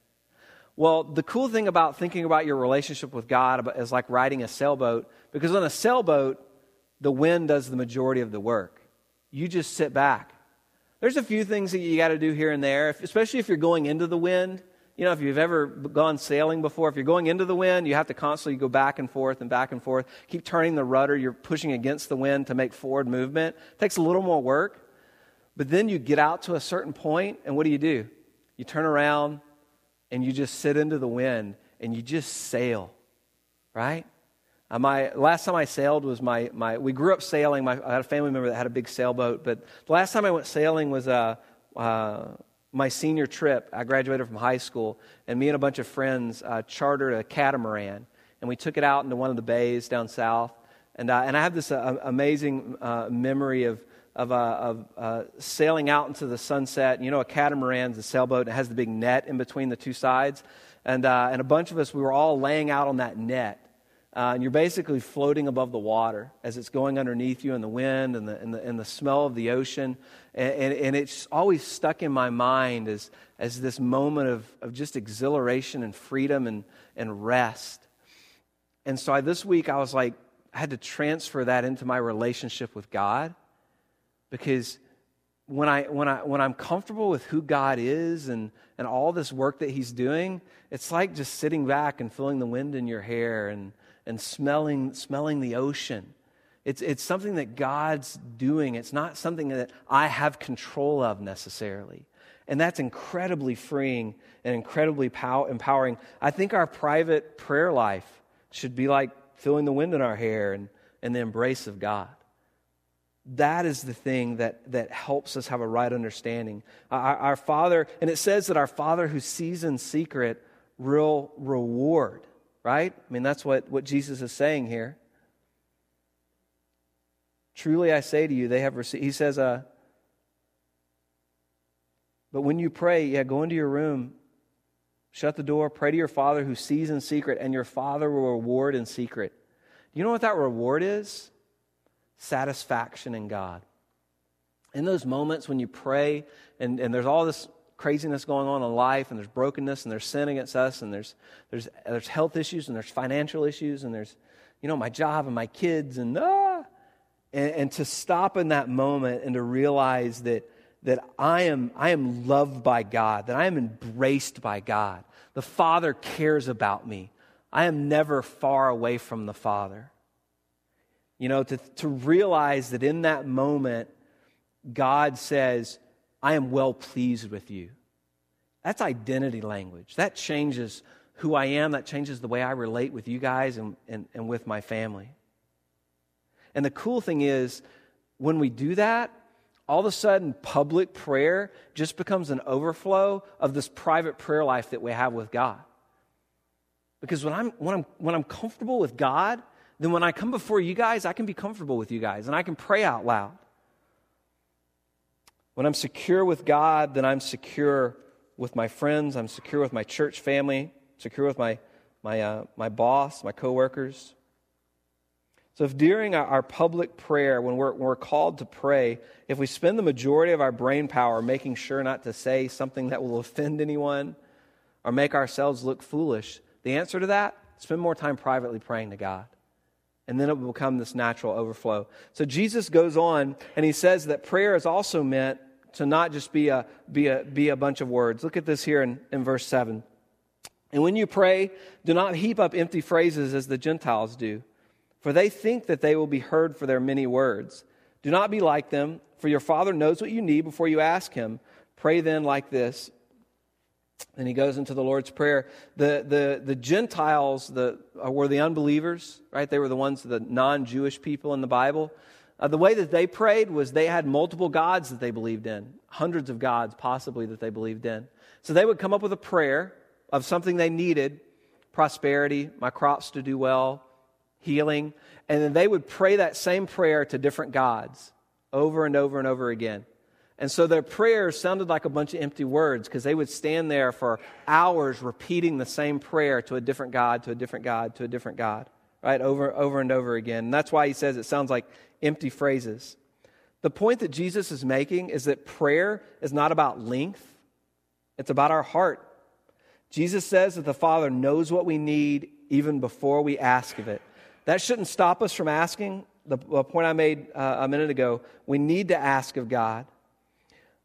Well, the cool thing about thinking about your relationship with God is like riding a sailboat, because on a sailboat, the wind does the majority of the work. You just sit back. There's a few things that you got to do here and there, especially if you're going into the wind. You know, if you've ever gone sailing before, if you're going into the wind, you have to constantly go back and forth and back and forth. Keep turning the rudder. You're pushing against the wind to make forward movement. It takes a little more work. But then you get out to a certain point, and what do you do? You turn around, and you just sit into the wind and you just sail, right? Uh, my last time I sailed was my, my we grew up sailing. My, I had a family member that had a big sailboat, but the last time I went sailing was uh, uh, my senior trip. I graduated from high school, and me and a bunch of friends uh, chartered a catamaran, and we took it out into one of the bays down south. And, uh, and I have this uh, amazing memory of of, of sailing out into the sunset. You know, a catamaran's a sailboat, and it has the big net in between the two sides. And, and a bunch of us, we were all laying out on that net. Uh, and you're basically floating above the water as it's going underneath you in the wind and the, and the, and the smell of the ocean. And, and, and, it's always stuck in my mind as, as this moment of, of just exhilaration and freedom and, and rest. And so I, this week, I was like, I had to transfer that into my relationship with God because when, I, when, I, when I'm comfortable with who God is and, and all this work that He's doing, it's like just sitting back and feeling the wind in your hair and, and smelling, smelling the ocean. It's, it's something that God's doing. It's not something that I have control of necessarily. And that's incredibly freeing and incredibly pow- empowering. I think our private prayer life should be like feeling the wind in our hair and, and the embrace of God that is the thing that, that helps us have a right understanding. Our, our, Father, and it says that our Father who sees in secret will reward, right? I mean, that's what, what Jesus is saying here. Truly I say to you, they have received. He says, uh, but when you pray, yeah, go into your room, shut the door, pray to your Father who sees in secret, and your Father will reward in secret. Do you know what that reward is? satisfaction in God. In those moments when you pray and, and there's all this craziness going on in life and there's brokenness and there's sin against us and there's, there's, there's health issues and there's financial issues and there's, you know, my job and my kids and ah, and, and to stop in that moment and to realize that, that I am, I am loved by God, that I am embraced by God. The Father cares about me. I am never far away from the Father. You know, to, to realize that in that moment, God says, I am well pleased with you. That's identity language. That changes who I am, that changes the way I relate with you guys and, and, and with my family. And the cool thing is, when we do that, all of a sudden, public prayer just becomes an overflow of this private prayer life that we have with God. Because when I'm, when I'm, when I'm comfortable with God, then when I come before you guys, I can be comfortable with you guys and I can pray out loud. When I'm secure with God, then I'm secure with my friends, I'm secure with my church family, secure with my, my, uh, my boss, my coworkers. So, if during our, public prayer, when we're, when we're called to pray, if we spend the majority of our brain power making sure not to say something that will offend anyone or make ourselves look foolish, the answer to that, spend more time privately praying to God and then it will become this natural overflow. So Jesus goes on and he says that prayer is also meant to not just be a, be a, be a bunch of words. Look at this here in, in verse 7. And when you pray, do not heap up empty phrases as the Gentiles do, for they think that they will be heard for their many words. Do not be like them, for your Father knows what you need before you ask Him. Pray then like this and he goes into the Lord's Prayer. The, the, the Gentiles the, uh, were the unbelievers, right? They were the ones, the non Jewish people in the Bible. Uh, the way that they prayed was they had multiple gods that they believed in, hundreds of gods possibly that they believed in. So they would come up with a prayer of something they needed, prosperity, my crops to do well, healing. And then they would pray that same prayer to different gods over and over and over again. And so their prayers sounded like a bunch of empty words because they would stand there for hours repeating the same prayer to a different God, to a different God, to a different God, right? Over, over and over again. And that's why he says it sounds like empty phrases. The point that Jesus is making is that prayer is not about length, it's about our heart. Jesus says that the Father knows what we need even before we ask of it. That shouldn't stop us from asking. The, the point I made uh, a minute ago, we need to ask of God.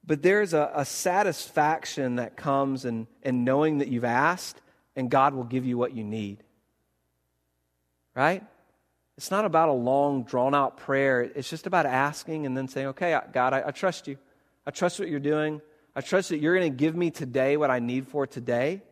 But there's a, a satisfaction that comes in, in knowing that you've asked and God will give you what you need. Right? It's not about a long, drawn out prayer. It's just about asking and then saying, okay, God, I, I trust you. I trust what you're doing. I trust that you're going to give me today what I need for today.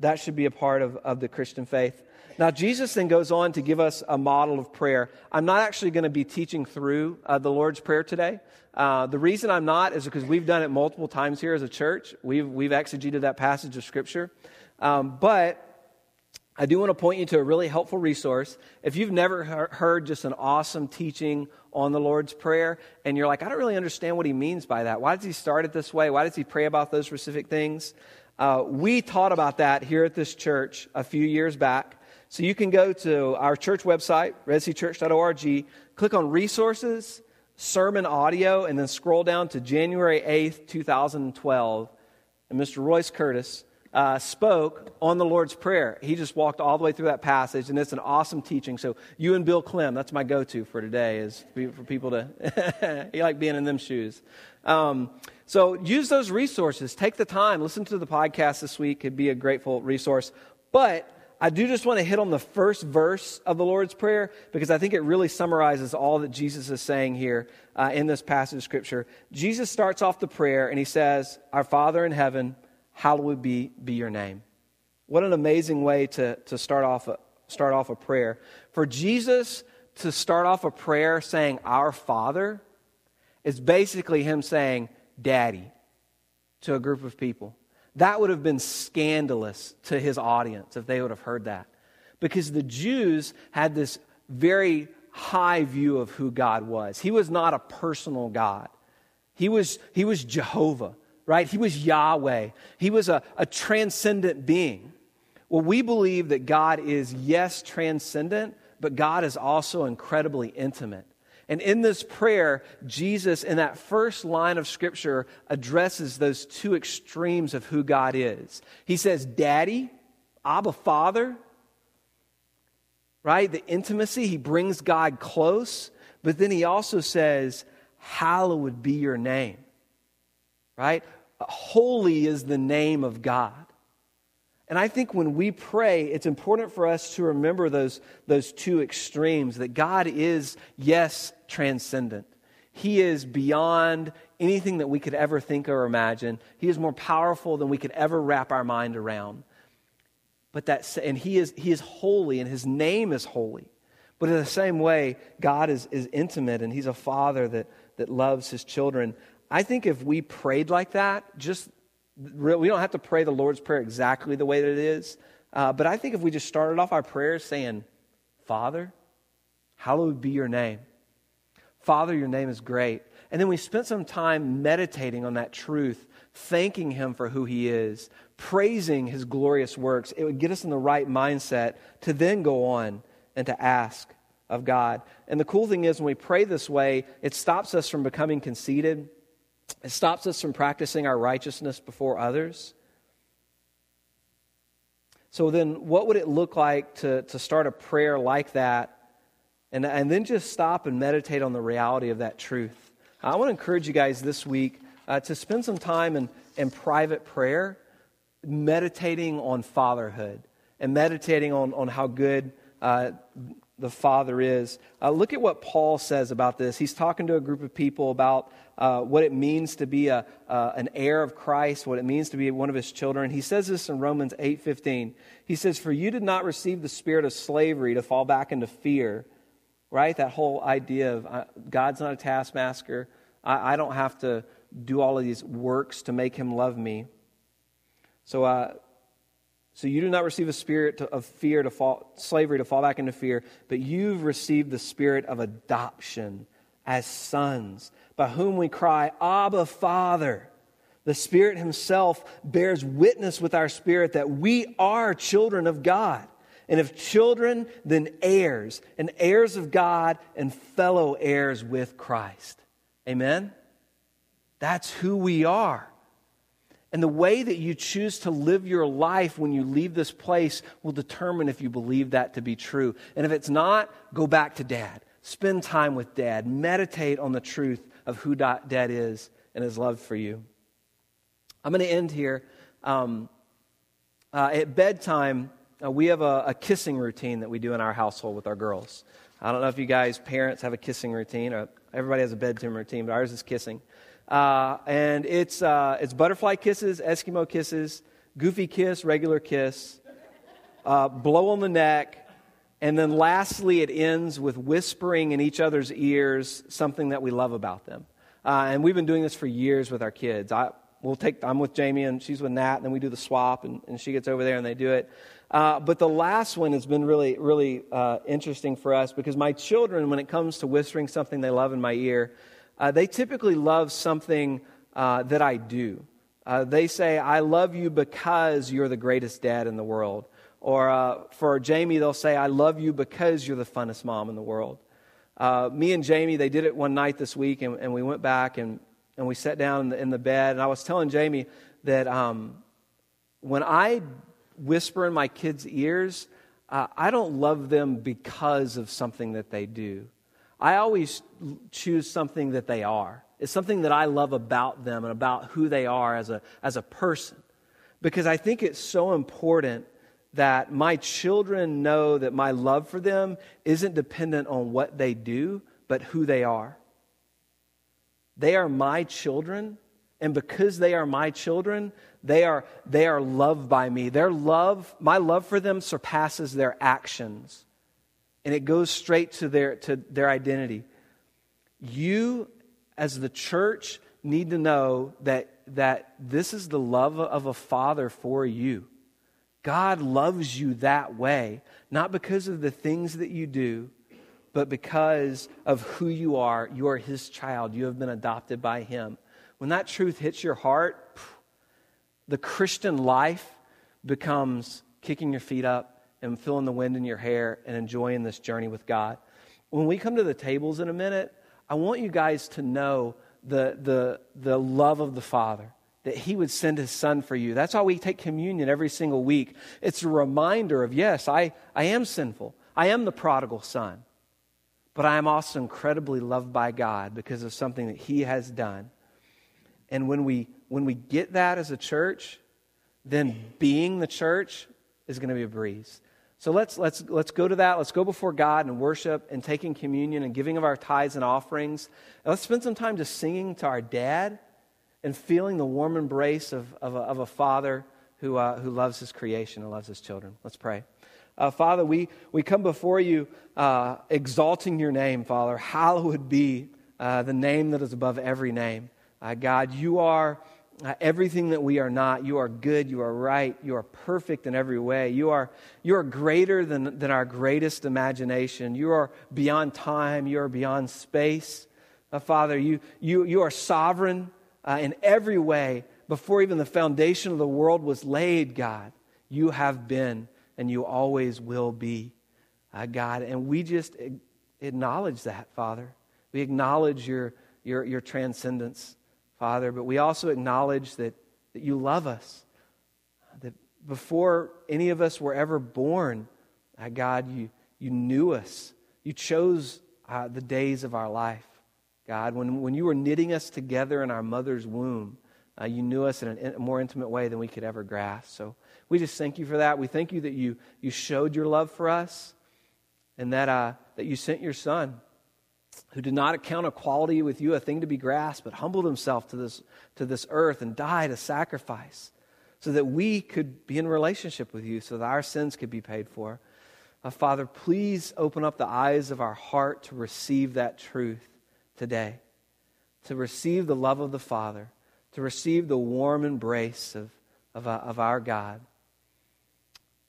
That should be a part of, of the Christian faith. Now, Jesus then goes on to give us a model of prayer. I'm not actually going to be teaching through uh, the Lord's Prayer today. Uh, the reason I'm not is because we've done it multiple times here as a church. We've, we've exegeted that passage of Scripture. Um, but I do want to point you to a really helpful resource. If you've never heard just an awesome teaching on the Lord's Prayer, and you're like, I don't really understand what he means by that. Why does he start it this way? Why does he pray about those specific things? Uh, we taught about that here at this church a few years back. So you can go to our church website, redseachurch.org, click on resources, sermon audio, and then scroll down to January 8th, 2012. And Mr. Royce Curtis uh, spoke on the Lord's Prayer. He just walked all the way through that passage, and it's an awesome teaching. So you and Bill Clem, that's my go-to for today, is for people to, [LAUGHS] you like being in them shoes. Um, so use those resources. Take the time. Listen to the podcast this week. It'd be a grateful resource. But I do just want to hit on the first verse of the Lord's Prayer because I think it really summarizes all that Jesus is saying here uh, in this passage of Scripture. Jesus starts off the prayer and he says, Our Father in heaven, hallowed be, be your name. What an amazing way to, to start, off a, start off a prayer. For Jesus to start off a prayer saying, Our Father, is basically him saying, Daddy, to a group of people. That would have been scandalous to his audience if they would have heard that. Because the Jews had this very high view of who God was. He was not a personal God, he was, he was Jehovah, right? He was Yahweh, he was a, a transcendent being. Well, we believe that God is, yes, transcendent, but God is also incredibly intimate. And in this prayer, Jesus, in that first line of Scripture, addresses those two extremes of who God is. He says, Daddy, Abba, Father, right? The intimacy, he brings God close. But then he also says, Hallowed be your name, right? Holy is the name of God. And I think when we pray, it's important for us to remember those, those two extremes that God is, yes, transcendent. He is beyond anything that we could ever think or imagine. He is more powerful than we could ever wrap our mind around. But that, and he is, he is holy, and his name is holy. But in the same way, God is, is intimate, and he's a father that, that loves his children. I think if we prayed like that, just we don't have to pray the Lord's Prayer exactly the way that it is. Uh, but I think if we just started off our prayers saying, Father, hallowed be your name. Father, your name is great. And then we spent some time meditating on that truth, thanking Him for who He is, praising His glorious works. It would get us in the right mindset to then go on and to ask of God. And the cool thing is, when we pray this way, it stops us from becoming conceited. It stops us from practicing our righteousness before others. So, then what would it look like to, to start a prayer like that and, and then just stop and meditate on the reality of that truth? I want to encourage you guys this week uh, to spend some time in, in private prayer, meditating on fatherhood and meditating on, on how good uh, the Father is. Uh, look at what Paul says about this. He's talking to a group of people about uh, what it means to be a, uh, an heir of Christ, what it means to be one of his children. He says this in Romans 8:15. He says, "For you did not receive the spirit of slavery to fall back into fear." Right? That whole idea of uh, God's not a taskmaster. I, I, don't have to do all of these works to make him love me. So, uh, So you do not receive a spirit of fear to fall, slavery to fall back into fear, but you've received the spirit of adoption as sons, by whom we cry, Abba, Father. The Spirit Himself bears witness with our spirit that we are children of God. And if children, then heirs, and heirs of God and fellow heirs with Christ. Amen? That's who we are. And the way that you choose to live your life when you leave this place will determine if you believe that to be true. And if it's not, go back to dad. Spend time with dad. Meditate on the truth of who dad is and his love for you. I'm going to end here. Um, uh, at bedtime, uh, we have a, a, kissing routine that we do in our household with our girls. I don't know if you guys, parents, have a kissing routine. Everybody has a bedtime routine, but ours is kissing. Uh, and it's, uh, it's butterfly kisses, Eskimo kisses, goofy kiss, regular kiss, uh, blow on the neck, and then lastly, it ends with whispering in each other's ears something that we love about them. Uh, and we've been doing this for years with our kids. I, we'll take, I'm with Jamie, and she's with Nat, and then we do the swap, and, and she gets over there, and they do it. Uh, but the last one has been really, really uh, interesting for us because my children, when it comes to whispering something they love in my ear, uh, they typically love something uh, that I do. Uh, they say, I love you because you're the greatest dad in the world. Or uh, for Jamie, they'll say, I love you because you're the funnest mom in the world. Uh, me and Jamie, they did it one night this week, and, and we went back and, and we sat down in the, in the bed. And I was telling Jamie that um, when I whisper in my kids' ears, uh, I don't love them because of something that they do. I always choose something that they are. It's something that I love about them and about who they are as a, as a person. Because I think it's so important that my children know that my love for them isn't dependent on what they do, but who they are. They are my children, and because they are my children, they are, they are loved by me. Their love, my love for them surpasses their actions and it goes straight to their, to their identity. You, as the church, need to know that, that this is the love of a father for you. God loves you that way, not because of the things that you do, but because of who you are. You are his child, you have been adopted by him. When that truth hits your heart, the Christian life becomes kicking your feet up and feeling the wind in your hair and enjoying this journey with God. When we come to the tables in a minute, I want you guys to know the, the, the love of the Father, that He would send His Son for you. That's why we take communion every single week. It's a reminder of, yes, I, I am sinful, I am the prodigal son, but I am also incredibly loved by God because of something that He has done. And when we, when we get that as a church, then being the church is going to be a breeze. So let's, let's, let's go to that. Let's go before God and worship and taking communion and giving of our tithes and offerings. And let's spend some time just singing to our dad and feeling the warm embrace of, of, a, of a father who, uh, who loves his creation and loves his children. Let's pray. Uh, Father, we, we come before you uh, exalting your name, Father. Hallowed be uh, the name that is above every name. Uh, God, you are everything that we are not. You are good. You are right. You are perfect in every way. You are, you are greater than, than our greatest imagination. You are beyond time. You are beyond space. Uh, Father, you, you, you are sovereign uh, in every way. Before even the foundation of the world was laid, God, you have been and you always will be, uh, God. And we just acknowledge that, Father. We acknowledge your, your, your transcendence. Father, but we also acknowledge that, that you love us. That before any of us were ever born, uh, God, you, you knew us. You chose uh, the days of our life. God, when, when you were knitting us together in our mother's womb, uh, you knew us in a more intimate way than we could ever grasp. So we just thank you for that. We thank you that you, you showed your love for us and that, uh, that you sent your son who did not account equality with you a thing to be grasped, but humbled himself to this, to this earth and died a sacrifice so that we could be in relationship with you, so that our sins could be paid for. Uh, Father, please open up the eyes of our heart to receive that truth today, to receive the love of the Father, to receive the warm embrace of, of, uh, of our God.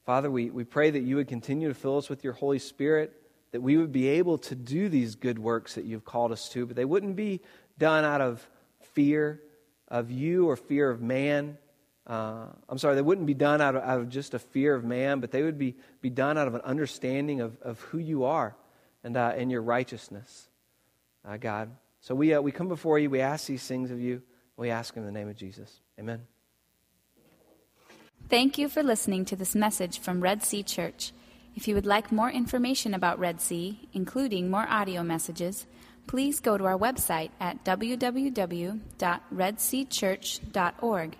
Father, we, we pray that you would continue to fill us with your Holy Spirit, that we would be able to do these good works that you've called us to, but they wouldn't be done out of fear of you or fear of man. Uh, I'm sorry, they wouldn't be done out of, out of, just a fear of man, but they would be, be done out of an understanding of, of who you are and, uh, and your righteousness, uh, God. So we, uh, we come before you, we ask these things of you, we ask in the name of Jesus. Amen. Thank you for listening to this message from Red Sea Church. If you would like more information about Red Sea, including more audio messages, please go to our website at www.redseachurch.org.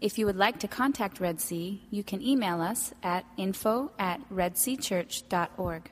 If you would like to contact Red Sea, you can email us at info at redseachurch.org.